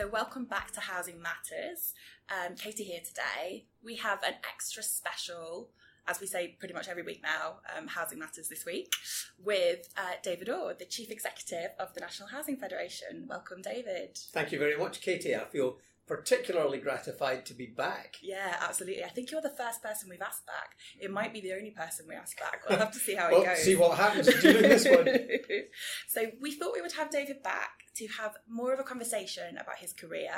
So, welcome back to Housing Matters. Um, Katie here today. We have an extra special, as we say pretty much every week now, um, Housing Matters this week, with uh, David Orr, the Chief Executive of the National Housing Federation. Welcome, David. Thank you very much, Katie. I feel particularly gratified to be back. Yeah, absolutely. I think you're the first person we've asked back. It might be the only person we ask back. We'll have to see how well, it goes. See what happens during this one. so we thought we would have David back to have more of a conversation about his career,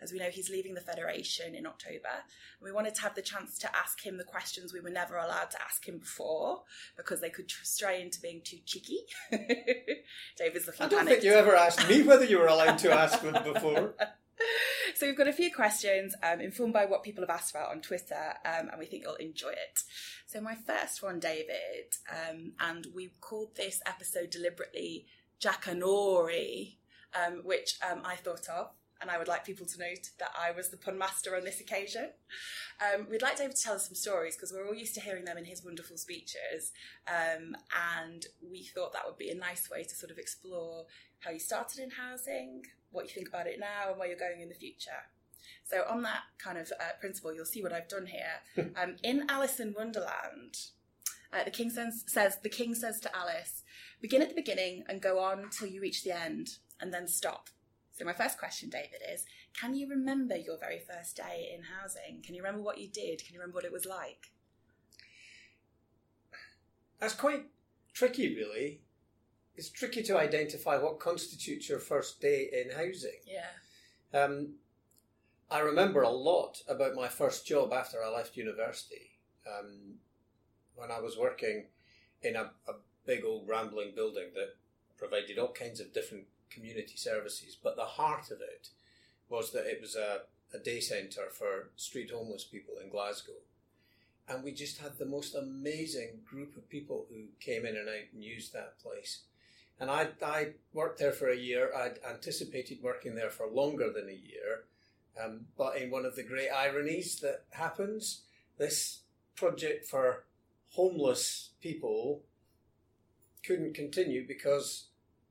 as we know he's leaving the Federation in October. We wanted to have the chance to ask him the questions we were never allowed to ask him before because they could stray into being too cheeky. David's looking I don't panicked. think you ever asked me whether you were allowed to ask them before. so we've got a few questions um, informed by what people have asked about on Twitter, um, and we think you'll enjoy it. So my first one, David, um, and we called this episode deliberately Jackanory, um, which um, I thought of. And I would like people to note that I was the pun master on this occasion. Um, we'd like David to tell us some stories because we're all used to hearing them in his wonderful speeches. And we thought that would be a nice way to sort of explore how you started in housing, what you think about it now, and where you're going in the future. So, on that kind of uh, principle, you'll see what I've done here. um, in Alice in Wonderland, uh, the king says, says the king says to Alice, "Begin at the beginning and go on till you reach the end, and then stop." So, my first question, David, is: Can you remember your very first day in housing? Can you remember what you did? Can you remember what it was like? That's quite tricky, really. It's tricky to identify what constitutes your first day in housing. Yeah. Um, I remember a lot about my first job after I left university. Um, when I was working in a, a big old rambling building that provided all kinds of different community services, but the heart of it was that it was a, a day centre for street homeless people in Glasgow. And we just had the most amazing group of people who came in and out and used that place. And I, I worked there for a year. I'd anticipated working there for longer than a year. Um, but in one of the great ironies that happens, this project for homeless people couldn't continue because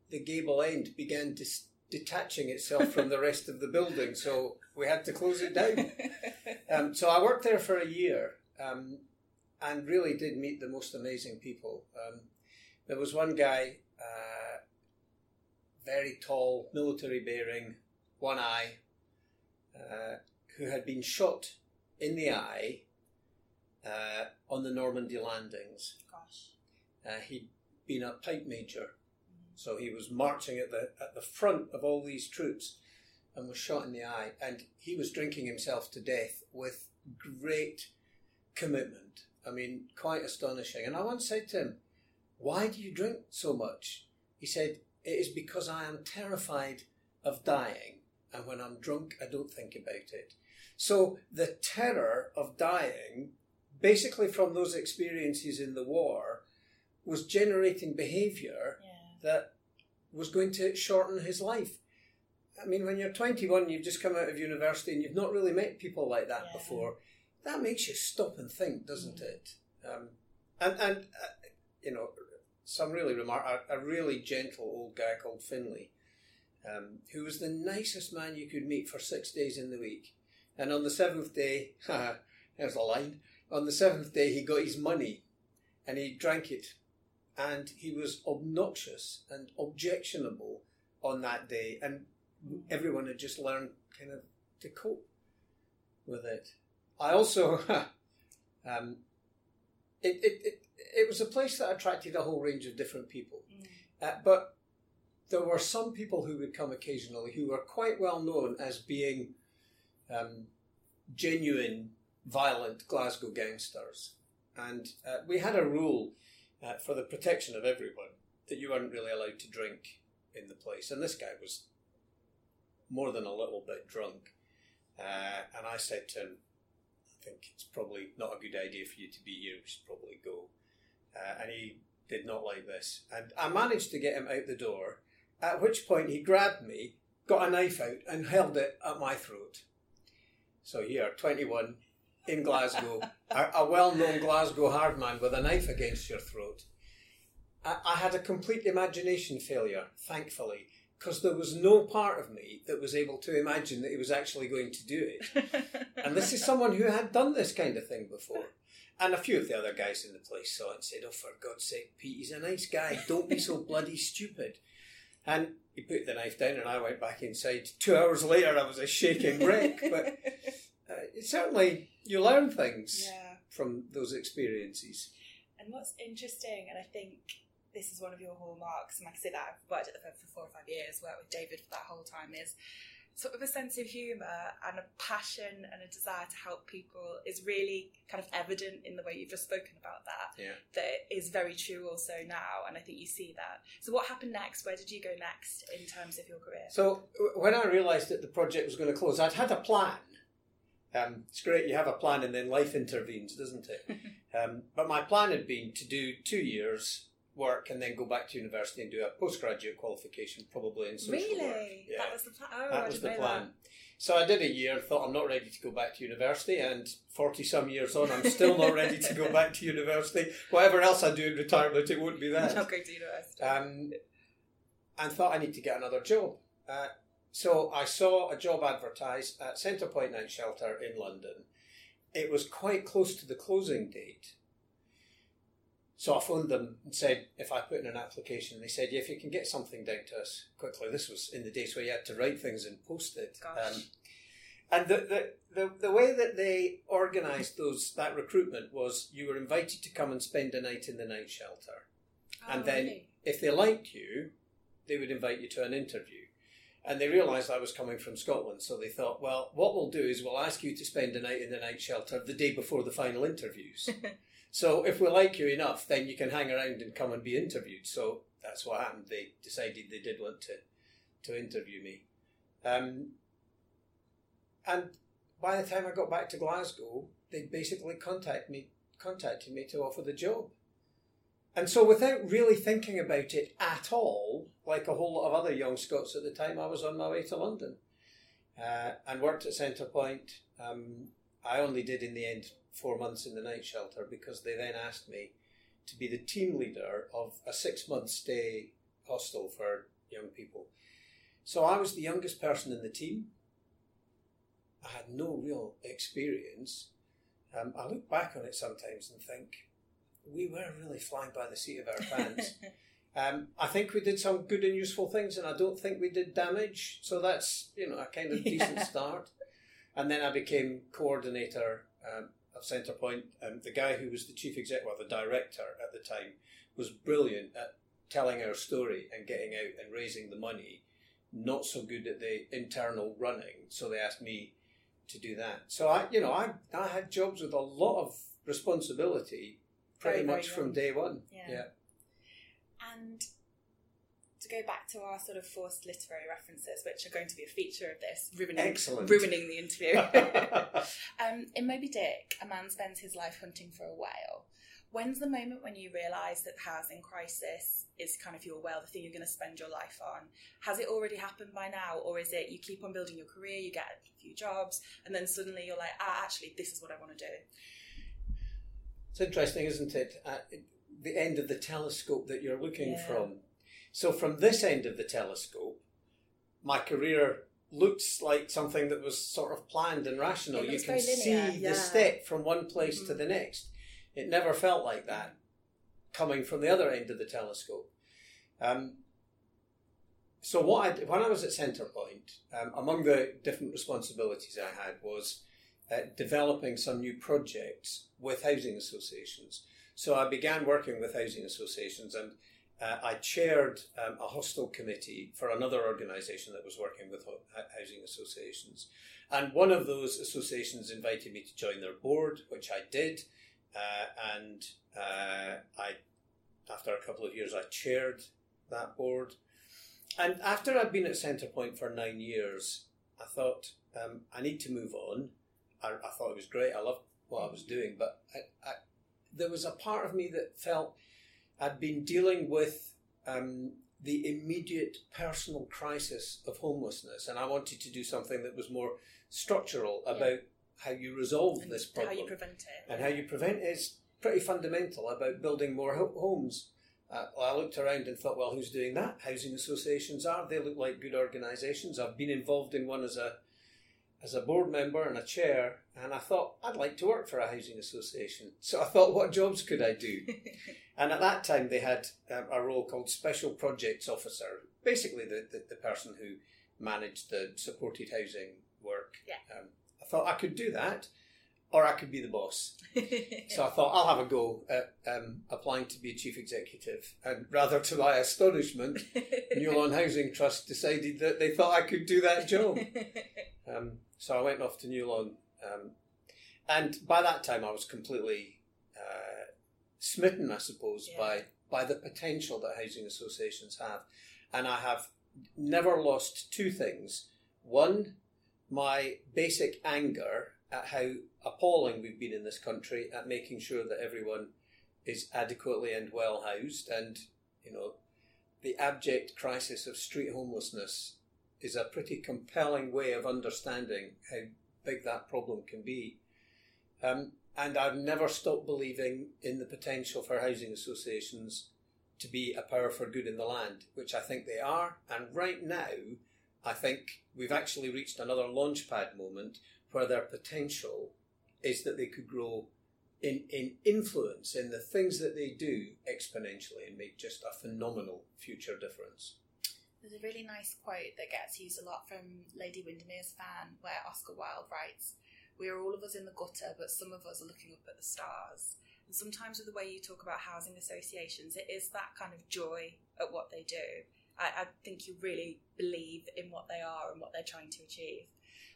the gable end began dis- detaching itself from the rest of the building. So we had to close it down. Um, so I worked there for a year um, and really did meet the most amazing people. Um, there was one guy, uh, very tall, military bearing, one eye, uh, who had been shot in the eye uh, on the Normandy landings. Gosh. Uh, he'd been a pipe major, so he was marching at the at the front of all these troops, and was shot in the eye. And he was drinking himself to death with great commitment. I mean, quite astonishing. And I once said to him, "Why do you drink so much?" He said, "It is because I am terrified of dying, and when I'm drunk, I don't think about it." So the terror of dying, basically from those experiences in the war, was generating behaviour Yeah. that was going to shorten his life. I mean, when you're 21, you've just come out of university and you've not really met people like that Yeah. before. That makes you stop and think, doesn't it? Um, and and uh, you know, some really remark a, a really gentle old guy called Finley, um, who was the nicest man you could meet for six days in the week. And on the seventh day, there's a line. On the seventh day, he got his money, and he drank it and he was obnoxious and objectionable on that day, and everyone had just learned kind of to cope with it. I also, um, it, it, it, it was a place that attracted a whole range of different people, uh, but there were some people who would come occasionally who were quite well known as being um, genuine, violent Glasgow gangsters. And uh, we had a rule uh, for the protection of everyone that you weren't really allowed to drink in the place. And this guy was more than a little bit drunk. Uh, and I said to him, think it's probably not a good idea for you to be here. We should probably go. Uh, and he did not like this. And I managed to get him out the door, at which point he grabbed me, got a knife out, and held it at my throat. So here, 21, in Glasgow, a, a well-known Glasgow hard man with a knife against your throat. I, I had a complete imagination failure, thankfully, because there was no part of me that was able to imagine that he was actually going to do it. and this is someone who had done this kind of thing before. And a few of the other guys in the place saw it and said, Oh, for God's sake, Pete, he's a nice guy. Don't be so bloody stupid. And he put the knife down, and I went back inside. Two hours later, I was a shaking wreck. But uh, it certainly, you learn things yeah. from those experiences. And what's interesting, and I think this is one of your hallmarks, and like I said, that I've worked at the firm for four or five years, worked with David for that whole time, is sort of a sense of humour and a passion and a desire to help people is really kind of evident in the way you've just spoken about that. Yeah. That is very true also now, and I think you see that. So, what happened next? Where did you go next in terms of your career? So when I realised that the project was going to close, I'd had a plan. Um, it's great you have a plan and then life intervenes, doesn't it? um, but my plan had been to do two years work and then go back to university and do a postgraduate qualification, probably in social really? work. Yeah, That was the plan. Oh, I that was the plan. So I did a year, thought I'm not ready to go back to university, and 40 some years on, I'm still not ready to go back to university. Whatever else I do in retirement, it wouldn't be that. that Not going to university. um, and thought I need to get another job. Uh, so I saw a job advertised at Centrepoint Night Shelter in London. It was quite close to the closing date. So I phoned them and said, if I put in an application, and they said, yeah, if you can get something down to us quickly. This was in the days where you had to write things and post it. Um, and the, the, the, the way that they organised those that recruitment was you were invited to come and spend a night in the night shelter and Oh, then really? if they liked you, they would invite you to an interview. And they realised I was coming from Scotland, so they thought, well, what we'll do is we'll ask you to spend a night in the night shelter the day before the final interviews. so if we like you enough, then you can hang around and come and be interviewed. So that's what happened. They decided they did want to to interview me. Um, and by the time I got back to Glasgow, they basically contacted me contacted me to offer the job. And so, without really thinking about it at all, like a whole lot of other young Scots at the time, I was on my way to London uh, and worked at Centrepoint. Um, I only did, in the end, four months in the night shelter because they then asked me to be the team leader of a six month stay hostel for young people. So, I was the youngest person in the team. I had no real experience. Um, I look back on it sometimes and think, we were really flying by the seat of our pants. um, I think we did some good and useful things, and I don't think we did damage. So that's you know a kind of decent Yeah. start. And then I became coordinator um, of Centrepoint. Um, the guy who was the chief executive, well, the director at the time, was brilliant at telling our story and getting out and raising the money. Not so good at the internal running, so they asked me to do that. So I, you know, I I had jobs with a lot of responsibility pretty Very, very much from day one. Yeah. And to go back to our sort of forced literary references, which are going to be a feature of this, ruining, Excellent. ruining the interview. Um, in Moby Dick, a man spends his life hunting for a whale. When's the moment when you realise that housing crisis is kind of your whale, the thing you're going to spend your life on? Has it already happened by now, or is it you keep on building your career, you get a few jobs, and then suddenly you're like, ah, actually, this is what I want to do? It's interesting, isn't it? Uh, the end of the telescope that you're looking Yeah. from. So, from this end of the telescope, my career looks like something that was sort of planned and rational. You can see yeah. the step from one place to Mhm. the next. It never felt like that coming from the other end of the telescope. Um, so, what I, when I was at Centrepoint, um, among the different responsibilities I had was uh, developing some new projects with housing associations. So I began working with housing associations and uh, I chaired um, a hostel committee for another organisation that was working with ho- housing associations. And one of those associations invited me to join their board, which I did. Uh, and uh, I, after a couple of years, I chaired that board. And after I'd been at Centrepoint for nine years, I thought um, I need to move on. I, I thought it was great. I loved what I was doing, but I, I, there was a part of me that felt I'd been dealing with um, the immediate personal crisis of homelessness, and I wanted to do something that was more structural Yeah. about how you resolve And this problem. And how you prevent it? and how you prevent it is pretty fundamental about building more ho- homes. Uh, I looked around and thought, well, who's doing that? Housing associations are. They look like good organisations. I've been involved in one as a as a board member and a chair, and I thought I'd like to work for a housing association. So I thought, what jobs could I do? and at that time, they had um, a role called special projects officer, basically the, the, the person who managed the supported housing work. Yeah. Um, I thought I could do that, or I could be the boss. so I thought I'll have a go at um, applying to be a chief executive. And rather to my astonishment, Newlon Housing Trust decided that they thought I could do that job. Um, so I went off to Newlon. Um, and by that time, I was completely uh, smitten, I suppose, Yeah. by, by the potential that housing associations have. And I have never lost two things. One, my basic anger at how appalling we've been in this country at making sure that everyone is adequately and well housed and you know the abject crisis of street homelessness is a pretty compelling way of understanding how big that problem can be um, and I've never stopped believing in the potential for housing associations to be a power for good in the land, which I think they are. And right now, I think we've actually reached another launchpad moment where their potential is that they could grow in, in influence in the things that they do exponentially and make just a phenomenal future difference. There's a really nice quote that gets used a lot from Lady Windermere's fan, where Oscar Wilde writes, We are all of us in the gutter, but some of us are looking up at the stars. And sometimes, with the way you talk about housing associations, it is that kind of joy at what they do. I, I think you really believe in what they are and what they're trying to achieve.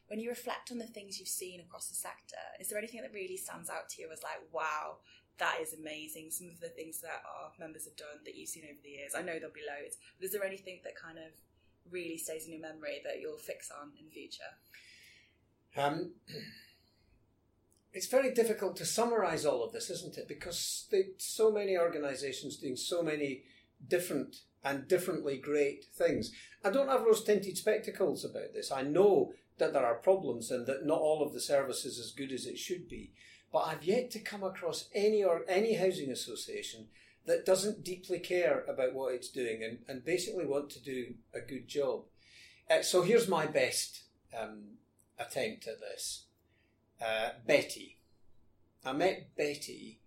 When you reflect on the things you've seen across the sector, is there anything that really stands out to you as like, wow, that is amazing? Some of the things that our members have done that you've seen over the years. I know there'll be loads, but is there anything that kind of really stays in your memory that you'll fix on in the future? Um, it's very difficult to summarise all of this, isn't it? Because there so many organisations doing so many different and differently great things. I don't have rose tinted spectacles about this. I know that there are problems and that not all of the service is as good as it should be. But I've yet to come across any or any housing association that doesn't deeply care about what it's doing and, and basically want to do a good job. Uh, so here's my best um, attempt at this. Uh, Betty. I met Betty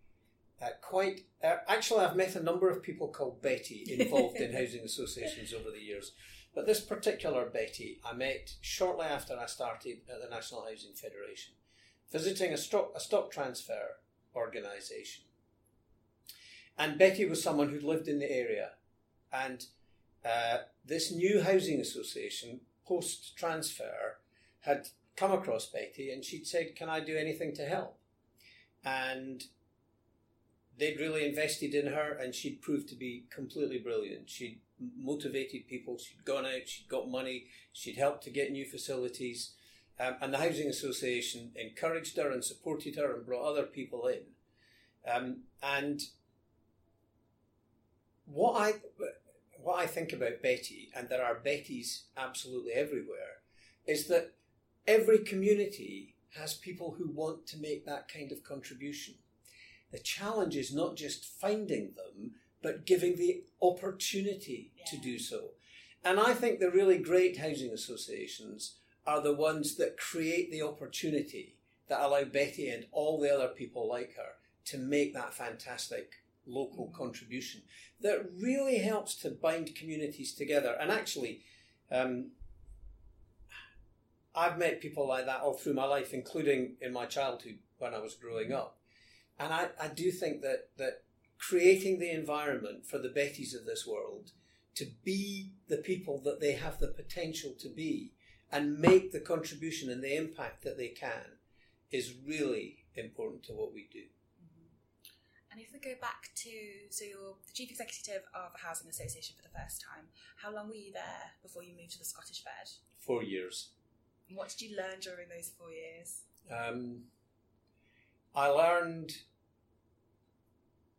uh, quite. Uh, actually, I've met a number of people called Betty involved in housing associations over the years. But this particular Betty, I met shortly after I started at the National Housing Federation, visiting a stock, a stock transfer organisation. And Betty was someone who'd lived in the area. And uh, this new housing association, post transfer, had come across Betty and she'd said, Can I do anything to help? And they'd really invested in her and she'd proved to be completely brilliant. She'd motivated people, she'd gone out, she'd got money, she'd helped to get new facilities. Um, and the Housing Association encouraged her and supported her and brought other people in. Um, and what I what I think about Betty, and there are Bettys absolutely everywhere, is that every community has people who want to make that kind of contribution. The challenge is not just finding them, but giving the opportunity to do so. And I think the really great housing associations are the ones that create the opportunity that allow Betty and all the other people like her to make that fantastic local contribution that really helps to bind communities together. And actually, um, I've met people like that all through my life, including in my childhood when I was growing up. And I, I do think that, that creating the environment for the Bettys of this world to be the people that they have the potential to be and make the contribution and the impact that they can is really important to what we do. And if we go back to, so you're the chief executive of a housing association for the first time, how long were you there before you moved to the Scottish Fed? Four years. And what did you learn during those four years? Um, I learned.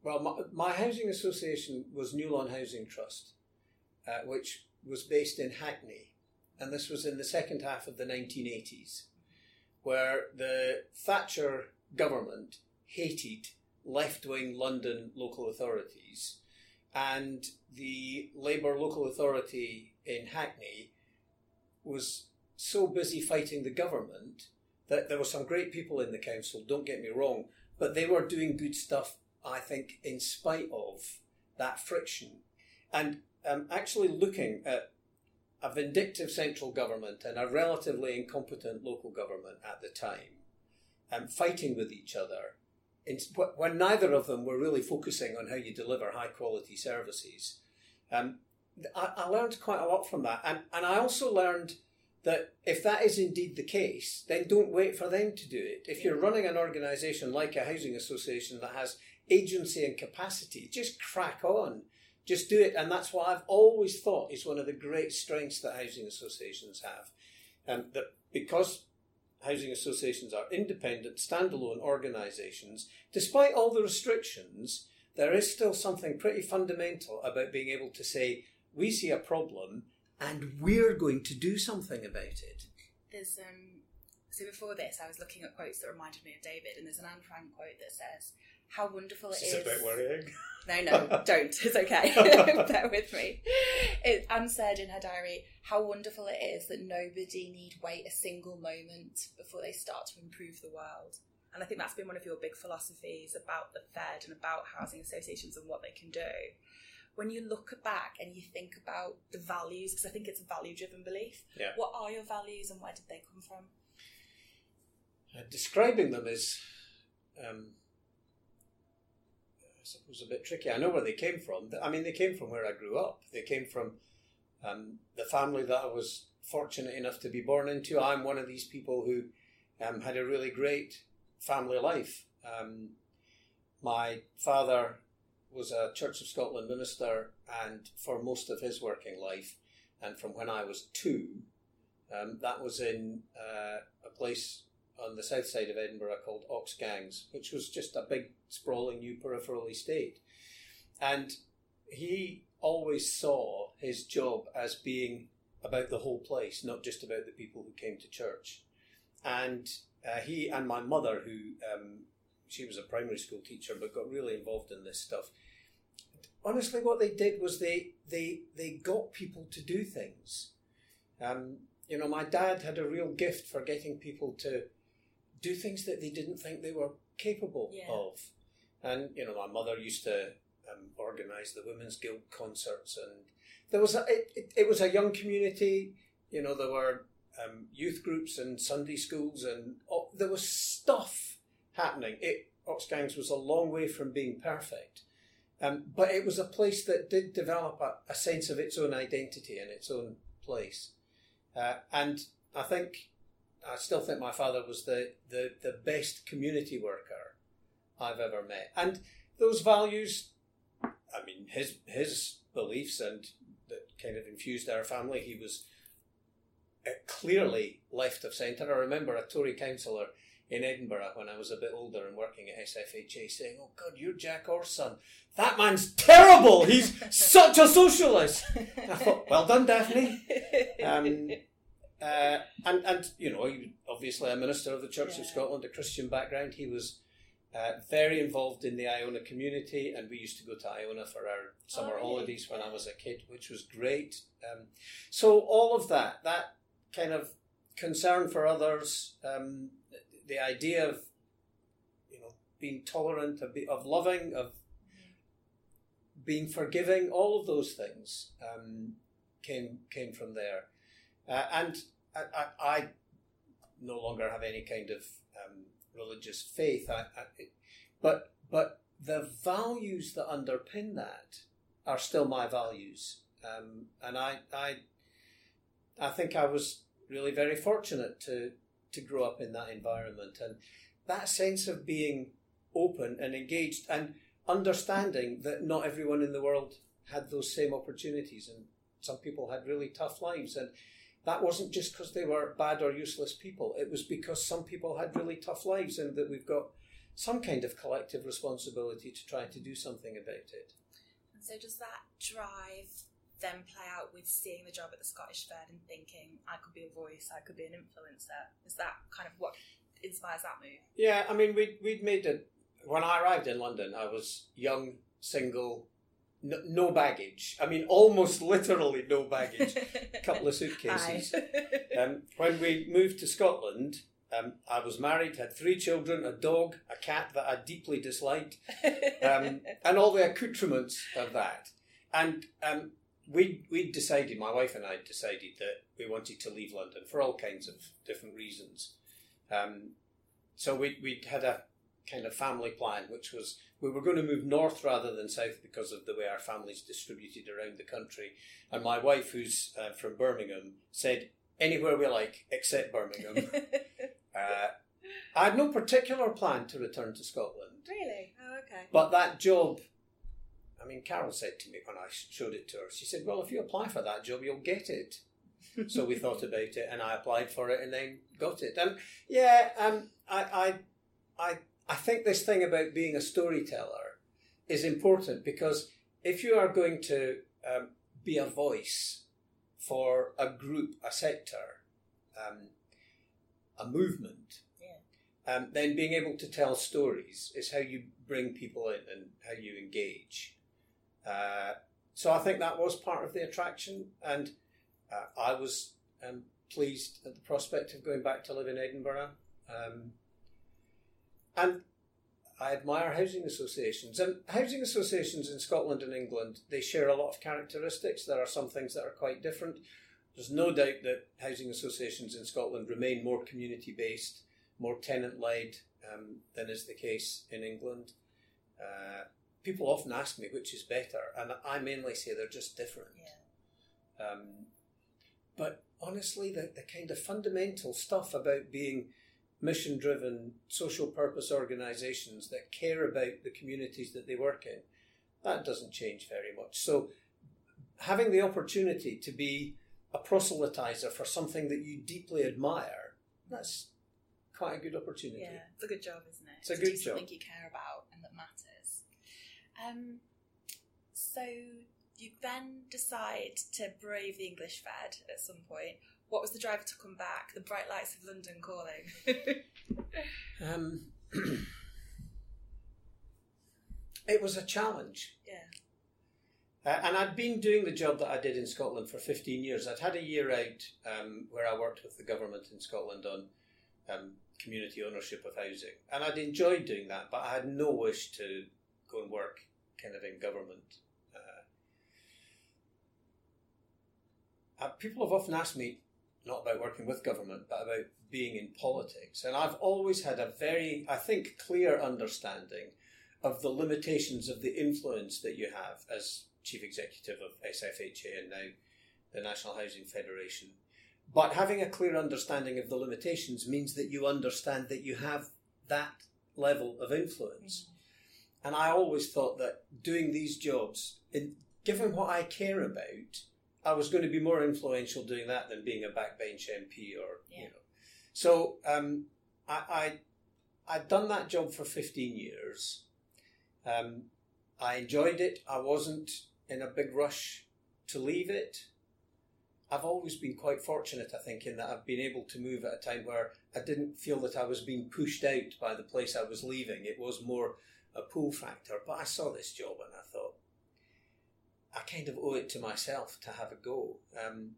Well, my, my housing association was Newlon Housing Trust, uh, which was based in Hackney, and this was in the second half of the 1980s, where the Thatcher government hated left wing London local authorities and the Labour local authority in Hackney was so busy fighting the government that there were some great people in the council, don't get me wrong, but they were doing good stuff, I think, in spite of that friction. And um, actually looking at a vindictive central government and a relatively incompetent local government at the time, um, fighting with each other, in, when neither of them were really focusing on how you deliver high quality services. Um, I, I, learned quite a lot from that. And, and I also learned that if that is indeed the case, then don't wait for them to do it. If you're running an organisation like a housing association that has agency and capacity, just crack on. Just do it. And that's what I've always thought is one of the great strengths that housing associations have. Um, that because housing associations are independent, standalone organisations, despite all the restrictions, there is still something pretty fundamental about being able to say, we see a problem and we're going to do something about it. There's um, so before this, I was looking at quotes that reminded me of David, and there's an Anne Frank quote that says, "How wonderful it is." is." a bit worrying. No, no, don't. It's okay. Bear with me. It, Anne said in her diary, "How wonderful it is that nobody need wait a single moment before they start to improve the world." And I think that's been one of your big philosophies about the Fed and about housing associations and what they can do when you look back and you think about the values, because I think it's a value driven belief, yeah. what are your values and where did they come from? Uh, describing them is, um, suppose, a bit tricky. I know where they came from. I mean, they came from where I grew up. They came from um, the family that I was fortunate enough to be born into. I'm one of these people who um, had a really great family life. Um, my father was a Church of Scotland minister, and for most of his working life, and from when I was two, um, that was in uh, a place on the south side of Edinburgh called Oxgangs, which was just a big, sprawling new peripheral estate. And he always saw his job as being about the whole place, not just about the people who came to church. And uh, he and my mother, who um, she was a primary school teacher but got really involved in this stuff, honestly, what they did was they they they got people to do things. Um, you know, my dad had a real gift for getting people to do things that they didn't think they were capable yeah. of. And you know, my mother used to um, organise the women's guild concerts, and there was a it, it, it, was a young community. You know, there were um, youth groups and Sunday schools, and oh, there was stuff happening. It Oxgangs was a long way from being perfect, um, but it was a place that did develop a, a, sense of its own identity and its own place. Uh, and I think, I still think my father was the, the, the best community worker I've ever met. And those values, I mean, his, his beliefs and that kind of infused our family, he was uh, clearly left of centre. I remember a Tory councillor in Edinburgh when I was a bit older and working at SFHA saying, Oh God, you're Jack Orr's son. That man's terrible. He's such a socialist. I thought, Well done, Daphne. Um, uh, and, and, you know, he obviously a minister of the Church yeah. of Scotland, a Christian background. He was uh, very involved in the Iona community, and we used to go to Iona for our summer oh, holidays when I was a kid, which was great. Um, so, all of that, that kind of concern for others, um, the idea of you know being tolerant, of, of loving, of being forgiving, all of those things um, came came from there, uh, and I, I, I, no longer have any kind of um, religious faith, I, but but the values that underpin that are still my values, um, and I I I think I was really very fortunate to to grow up in that environment. And that sense of being open and engaged and understanding that not everyone in the world had those same opportunities. And some people had really tough lives. And that wasn't just because they were bad or useless people it was because some people had really tough lives and that we've got some kind of collective responsibility to try to do something about it and so does that drive then play out with seeing the job at the Scottish Fed and thinking I could be a voice, I could be an influencer? Is that kind of what inspires that move? Yeah, I mean, we'd, we'd made it. When I arrived in London, I was young, single, no, no baggage. I mean, almost literally no baggage. A couple of suitcases. Um, when we moved to Scotland, um, I was married, had three children, a dog, a cat that I deeply disliked, um, and all the accoutrements of that. And um, we we decided, my wife and I decided that we wanted to leave London for all kinds of different reasons. Um, so we we had a kind of family plan, which was we were going to move north rather than south because of the way our families distributed around the country. And my wife, who's uh, from Birmingham, said anywhere we like except Birmingham. uh, I had no particular plan to return to Scotland. Really? Oh, okay. But that job, I mean, Carol said to me when I showed it to her, she said, Well, if you apply for that job, you'll get it. so we thought about it and I applied for it and then got it. And yeah, um, I, I, I, I think this thing about being a storyteller is important because if you are going to um, be a voice for a group, a sector, um, a movement, Yeah. um, then being able to tell stories is how you bring people in and how you engage. Uh, so I think that was part of the attraction, and uh, I was um, pleased at the prospect of going back to live in Edinburgh. Um, and I admire housing associations, and housing associations in Scotland and England they share a lot of characteristics. There are some things that are quite different. There's no doubt that housing associations in Scotland remain more community based, more tenant led um, than is the case in England. Uh, people often ask me which is better, and I mainly say they're just different. Yeah. Um, but honestly, the, the kind of fundamental stuff about being mission driven, social purpose organisations that care about the communities that they work in, that doesn't change very much. So, having the opportunity to be a proselytizer for something that you deeply admire, that's quite a good opportunity. Yeah, it's a good job, isn't it? It's a to good do job. something you care about and that matters. Um, so you then decide to brave the English Fed at some point. What was the driver to come back? The bright lights of London calling. Um, it was a challenge. yeah. Uh, and I'd been doing the job that I did in Scotland for 15 years. I'd had a year out um, where I worked with the government in Scotland on um, community ownership of housing. And I'd enjoyed doing that, but I had no wish to go and work kind of in government. Uh, uh, people have often asked me, not about working with government, but about being in politics. And I've always had a very, I think, clear understanding of the limitations of the influence that you have as chief executive of SFHA and now the National Housing Federation. But having a clear understanding of the limitations means that you understand that you have that level of influence. Mm-hmm. And I always thought that doing these jobs, in, given what I care about, I was going to be more influential doing that than being a backbench MP or Yeah. you know. So um, I, I I'd done that job for fifteen years. Um, I enjoyed it. I wasn't in a big rush to leave it. I've always been quite fortunate, I think, in that I've been able to move at a time where I didn't feel that I was being pushed out by the place I was leaving. It was more a pull factor. But I saw this job and I thought, I kind of owe it to myself to have a go. Um,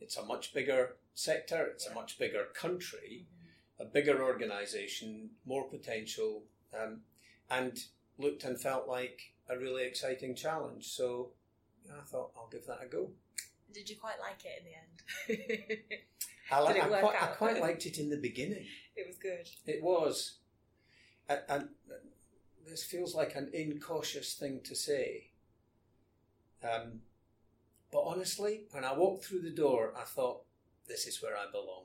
it's a much bigger sector, it's a much bigger country, a bigger organisation, more potential, um, and looked and felt like a really exciting challenge. So yeah, I thought I'll give that a go. Did you quite like it in the end? I, I, quite, I quite liked it in the beginning. it was good. It was. And, and this feels like an incautious thing to say. Um, but honestly, when I walked through the door, I thought, this is where I belong.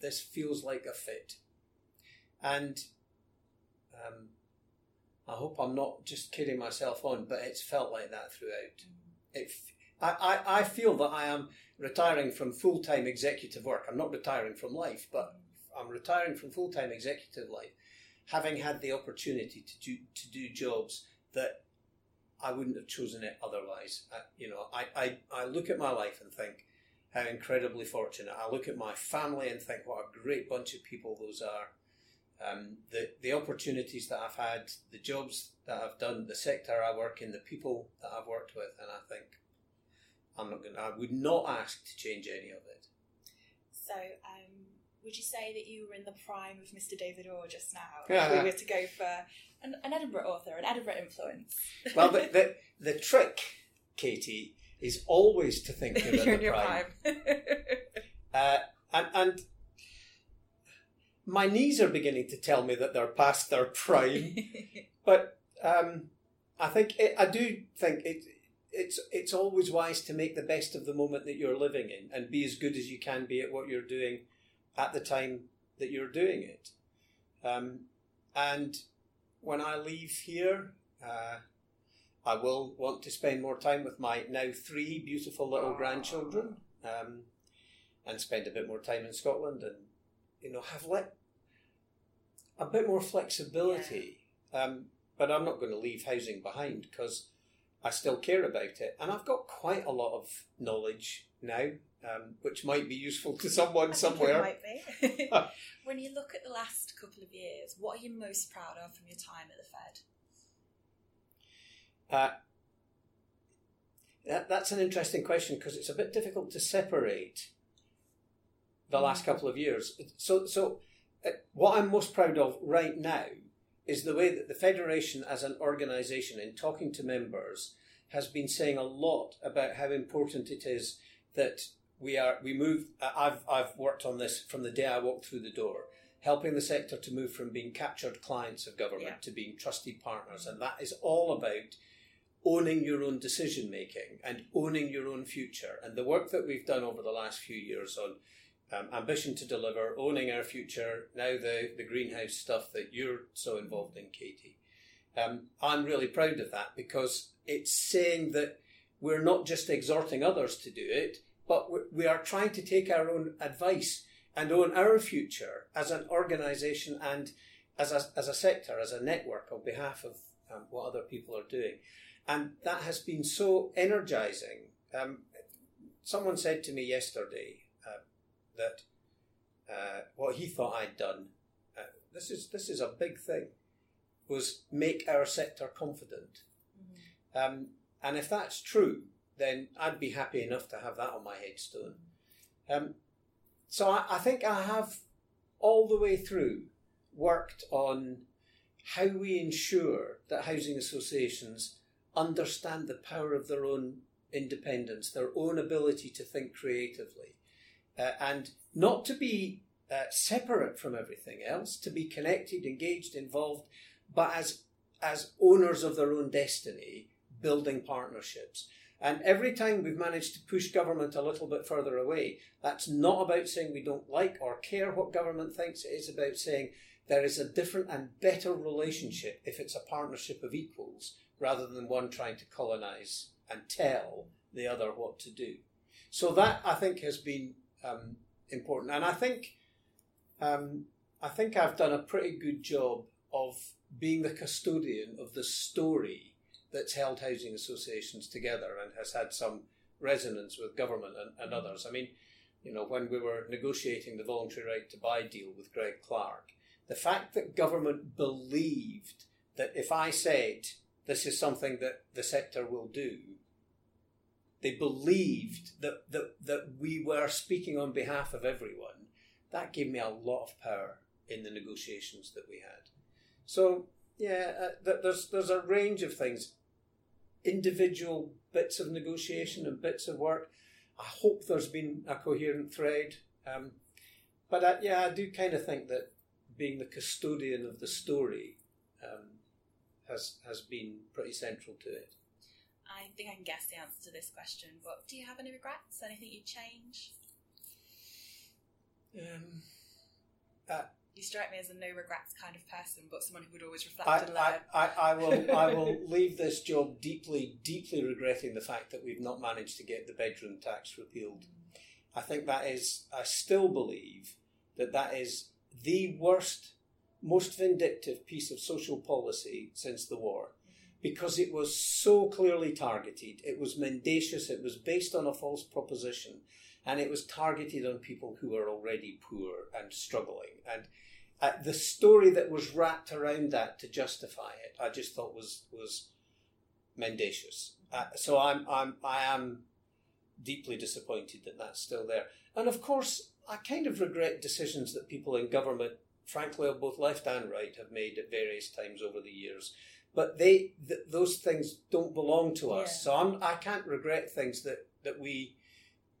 This feels like a fit. And um, I hope I'm not just kidding myself on, but it's felt like that throughout. It, f- I, I, I feel that I am retiring from full time executive work. I'm not retiring from life, but I'm retiring from full time executive life, having had the opportunity to do, to do jobs that I wouldn't have chosen it otherwise. I, you know, I, I, I look at my life and think how incredibly fortunate. I look at my family and think what a great bunch of people those are. um, the the opportunities that I've had, the jobs that I've done, the sector I work in, the people that I've worked with, and I think I'm not going. I would not ask to change any of it. So, um, would you say that you were in the prime of Mr. David Orr just now? If we were to go for an, an Edinburgh author, an Edinburgh influence. well, the, the the trick, Katie, is always to think you're, you're in your prime. prime. Uh, and, and my knees are beginning to tell me that they're past their prime. but um, I think it, I do think it, it's it's always wise to make the best of the moment that you're living in and be as good as you can be at what you're doing at the time that you're doing it. Um, and when I leave here, uh, I will want to spend more time with my now three beautiful little grandchildren. Um, and spend a bit more time in Scotland and you know have like a bit more flexibility. Um, but I'm not going to leave housing behind because I still care about it, and I've got quite a lot of knowledge now, um, which might be useful to someone somewhere. It might be. when you look at the last couple of years, what are you most proud of from your time at the Fed? Uh, that, that's an interesting question because it's a bit difficult to separate the last couple of years. So, so uh, what I'm most proud of right now is the way that the Federation, as an organisation, in talking to members, has been saying a lot about how important it is that we are we move. I've I've worked on this from the day I walked through the door, helping the sector to move from being captured clients of government Yeah. to being trusted partners, and that is all about owning your own decision making and owning your own future. And the work that we've done over the last few years on um, ambition to deliver, owning our future, now the, the greenhouse stuff that you're so involved in, Katie. Um, I'm really proud of that because it's saying that we're not just exhorting others to do it, but we- we are trying to take our own advice and own our future as an organisation and as a, as a sector, as a network on behalf of um, what other people are doing. And that has been so energising. Um, someone said to me yesterday uh, that uh, what he thought I'd done, uh, this is this is a big thing, was make our sector confident. Um, and if that's true, then I'd be happy enough to have that on my headstone. Um, so I, I think I have all the way through worked on how we ensure that housing associations understand the power of their own independence, their own ability to think creatively, uh, and not to be uh, separate from everything else, to be connected, engaged, involved, but as as owners of their own destiny, building partnerships. And every time we've managed to push government a little bit further away, that's not about saying we don't like or care what government thinks. It is about saying there is a different and better relationship if it's a partnership of equals rather than one trying to colonize and tell the other what to do. So that I think has been um, important, and I think um, I think I've done a pretty good job of being the custodian of the story that's held housing associations together and has had some resonance with government and, and others. I mean, you know, when we were negotiating the voluntary right to buy deal with Greg Clark, the fact that government believed that if I said this is something that the sector will do, they believed that, that, that we were speaking on behalf of everyone, that gave me a lot of power in the negotiations that we had. So, yeah, uh, there's, there's a range of things, individual bits of negotiation and bits of work. I hope there's been a coherent thread. Um, but uh, yeah, I do kind of think that being the custodian of the story um, has has been pretty central to it. I think I can guess the answer to this question, but do you have any regrets? Anything you'd change? Um, You strike me as a no regrets kind of person, but someone who would always reflect I, and I, learn. I, I will I will leave this job deeply deeply regretting the fact that we've not managed to get the bedroom tax repealed. I think that is I still believe that that is the worst, most vindictive piece of social policy since the war. Because it was so clearly targeted, it was mendacious, it was based on a false proposition, and it was targeted on people who were already poor and struggling. And uh, the story that was wrapped around that to justify it, I just thought was was mendacious. Uh, so I'm I'm I am deeply disappointed that that's still there. And of course, I kind of regret decisions that people in government, frankly, of both left and right, have made at various times over the years. But they th- those things don't belong to us. Yeah. So I'm I can't regret things that that we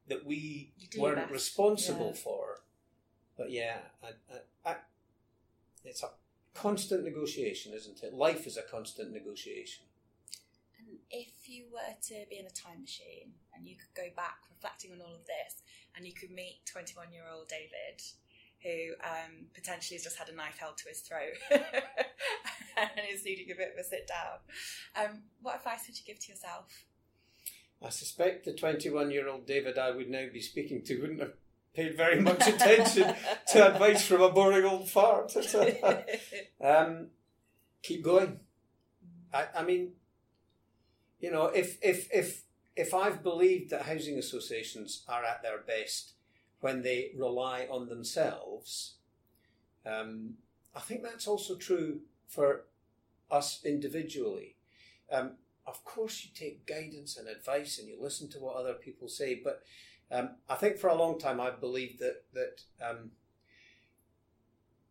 that we You do your weren't best. responsible Yeah. for. But yeah, I, I, it's a constant negotiation, isn't it? Life is a constant negotiation. And if you were to be in a time machine and you could go back reflecting on all of this and you could meet 21 year old David who um, potentially has just had a knife held to his throat and is needing a bit of a sit down, um, what advice would you give to yourself? I suspect the 21 year old David I would now be speaking to wouldn't have paid very much attention to advice from a boring old fart. um, keep going. I, I mean, you know, if, if, if, if I've believed that housing associations are at their best when they rely on themselves, um, I think that's also true for us individually. Um, of course, you take guidance and advice and you listen to what other people say, but um, I think for a long time I've believed that that um,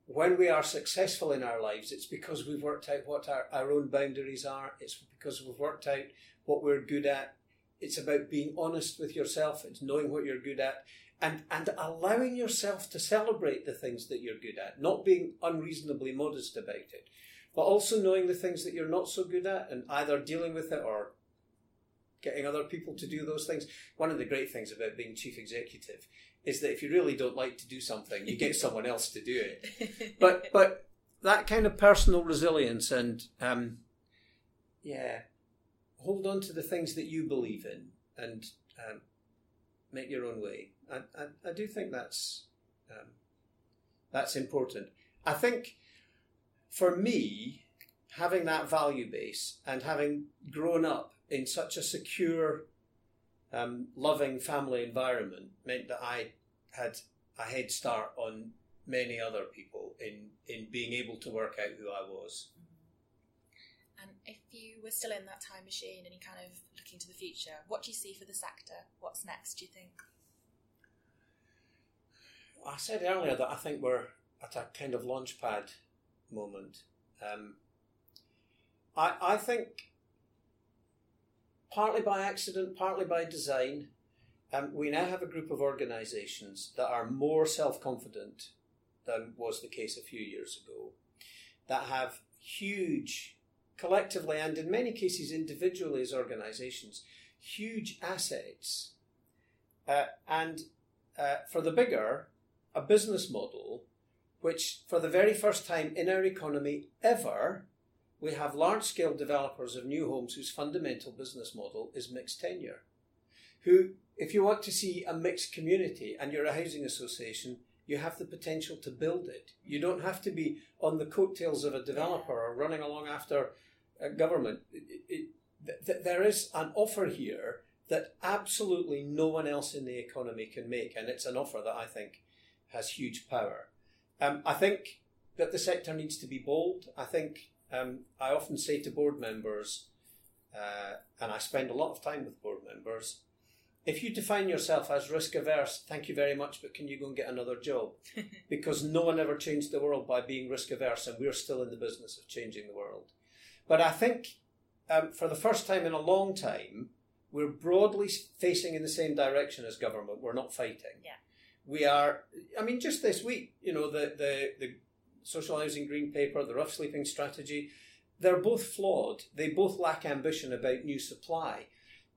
when we are successful in our lives, it's because we've worked out what our, our own boundaries are. It's because we've worked out what we're good at. It's about being honest with yourself. It's knowing what you're good at and, and allowing yourself to celebrate the things that you're good at, not being unreasonably modest about it, but also knowing the things that you're not so good at and either dealing with it or getting other people to do those things. One of the great things about being chief executive is that if you really don't like to do something, you get someone else to do it. But but that kind of personal resilience and um, yeah, hold on to the things that you believe in and um, make your own way. I, I, I do think that's um, that's important. I think for me, having that value base and having grown up in such a secure, um, loving family environment meant that I had a head start on many other people in, in being able to work out who I was. And if you were still in that time machine and you kind of looking to the future, what do you see for the sector? What's next, do you think? I said earlier that I think we're at a kind of launchpad moment. Um, I, I think partly by accident, partly by design, um, we now have a group of organisations that are more self confident than was the case a few years ago, that have huge, collectively and in many cases individually as organisations, huge assets. Uh, and uh, for the bigger, a business model which, for the very first time in our economy ever, we have large scale developers of new homes whose fundamental business model is mixed tenure. Who, if you want to see a mixed community and you're a housing association, you have the potential to build it. You don't have to be on the coattails of a developer or running along after a government. It, it, th- there is an offer here that absolutely no one else in the economy can make, and it's an offer that I think has huge power. Um, I think that the sector needs to be bold. I think um, I often say to board members, uh, and I spend a lot of time with board members, if you define yourself as risk averse, thank you very much, but can you go and get another job? because no one ever changed the world by being risk averse, and we're still in the business of changing the world. But I think um, for the first time in a long time, we're broadly facing in the same direction as government. We're not fighting. Yeah. We are, I mean, just this week, you know, the, the, the social housing green paper, the rough sleeping strategy, they're both flawed. They both lack ambition about new supply.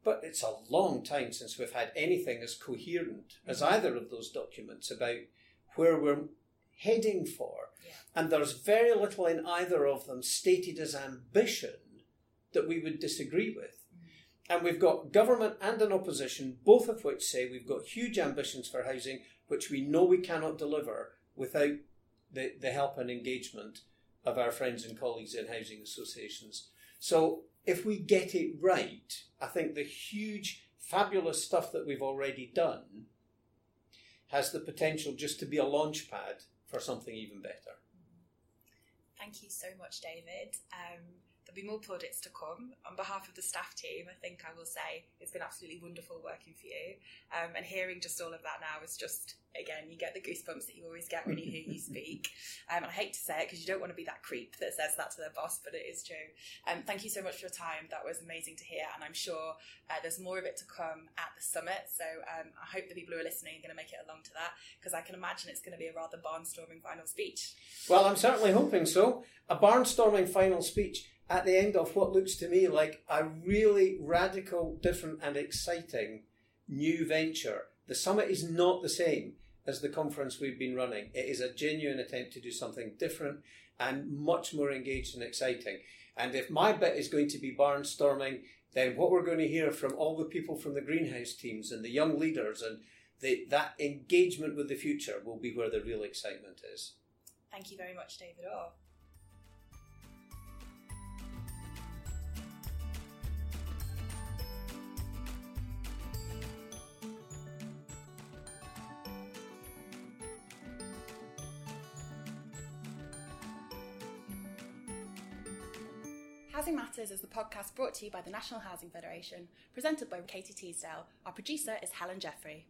But it's a long time since we've had anything as coherent as mm-hmm. either of those documents about where we're heading for. Yeah. And there's very little in either of them stated as ambition that we would disagree with. Mm-hmm. And we've got government and an opposition, both of which say we've got huge ambitions for housing, which we know we cannot deliver without the, the help and engagement of our friends and colleagues in housing associations. So if we get it right, I think the huge, fabulous stuff that we've already done has the potential just to be a launch pad for something even better. Thank you so much, David. Um, there'll be more plaudits to come. On behalf of the staff team, I think I will say it's been absolutely wonderful working for you. Um, and hearing just all of that now is just again, you get the goosebumps that you always get when you hear you speak. Um, and I hate to say it because you don't want to be that creep that says that to their boss, but it is true. Um, thank you so much for your time. That was amazing to hear, and I'm sure uh, there's more of it to come at the summit. So um, I hope the people who are listening are going to make it along to that because I can imagine it's going to be a rather barnstorming final speech. Well, I'm certainly hoping so. A barnstorming final speech at the end of what looks to me like a really radical, different, and exciting new venture. The summit is not the same as the conference we've been running. It is a genuine attempt to do something different and much more engaged and exciting. And if my bit is going to be barnstorming, then what we're going to hear from all the people from the greenhouse teams and the young leaders and the, that engagement with the future will be where the real excitement is. Thank you very much, David Orr. Housing Matters is the podcast brought to you by the National Housing Federation, presented by Katie Teasdale. Our producer is Helen Jeffrey.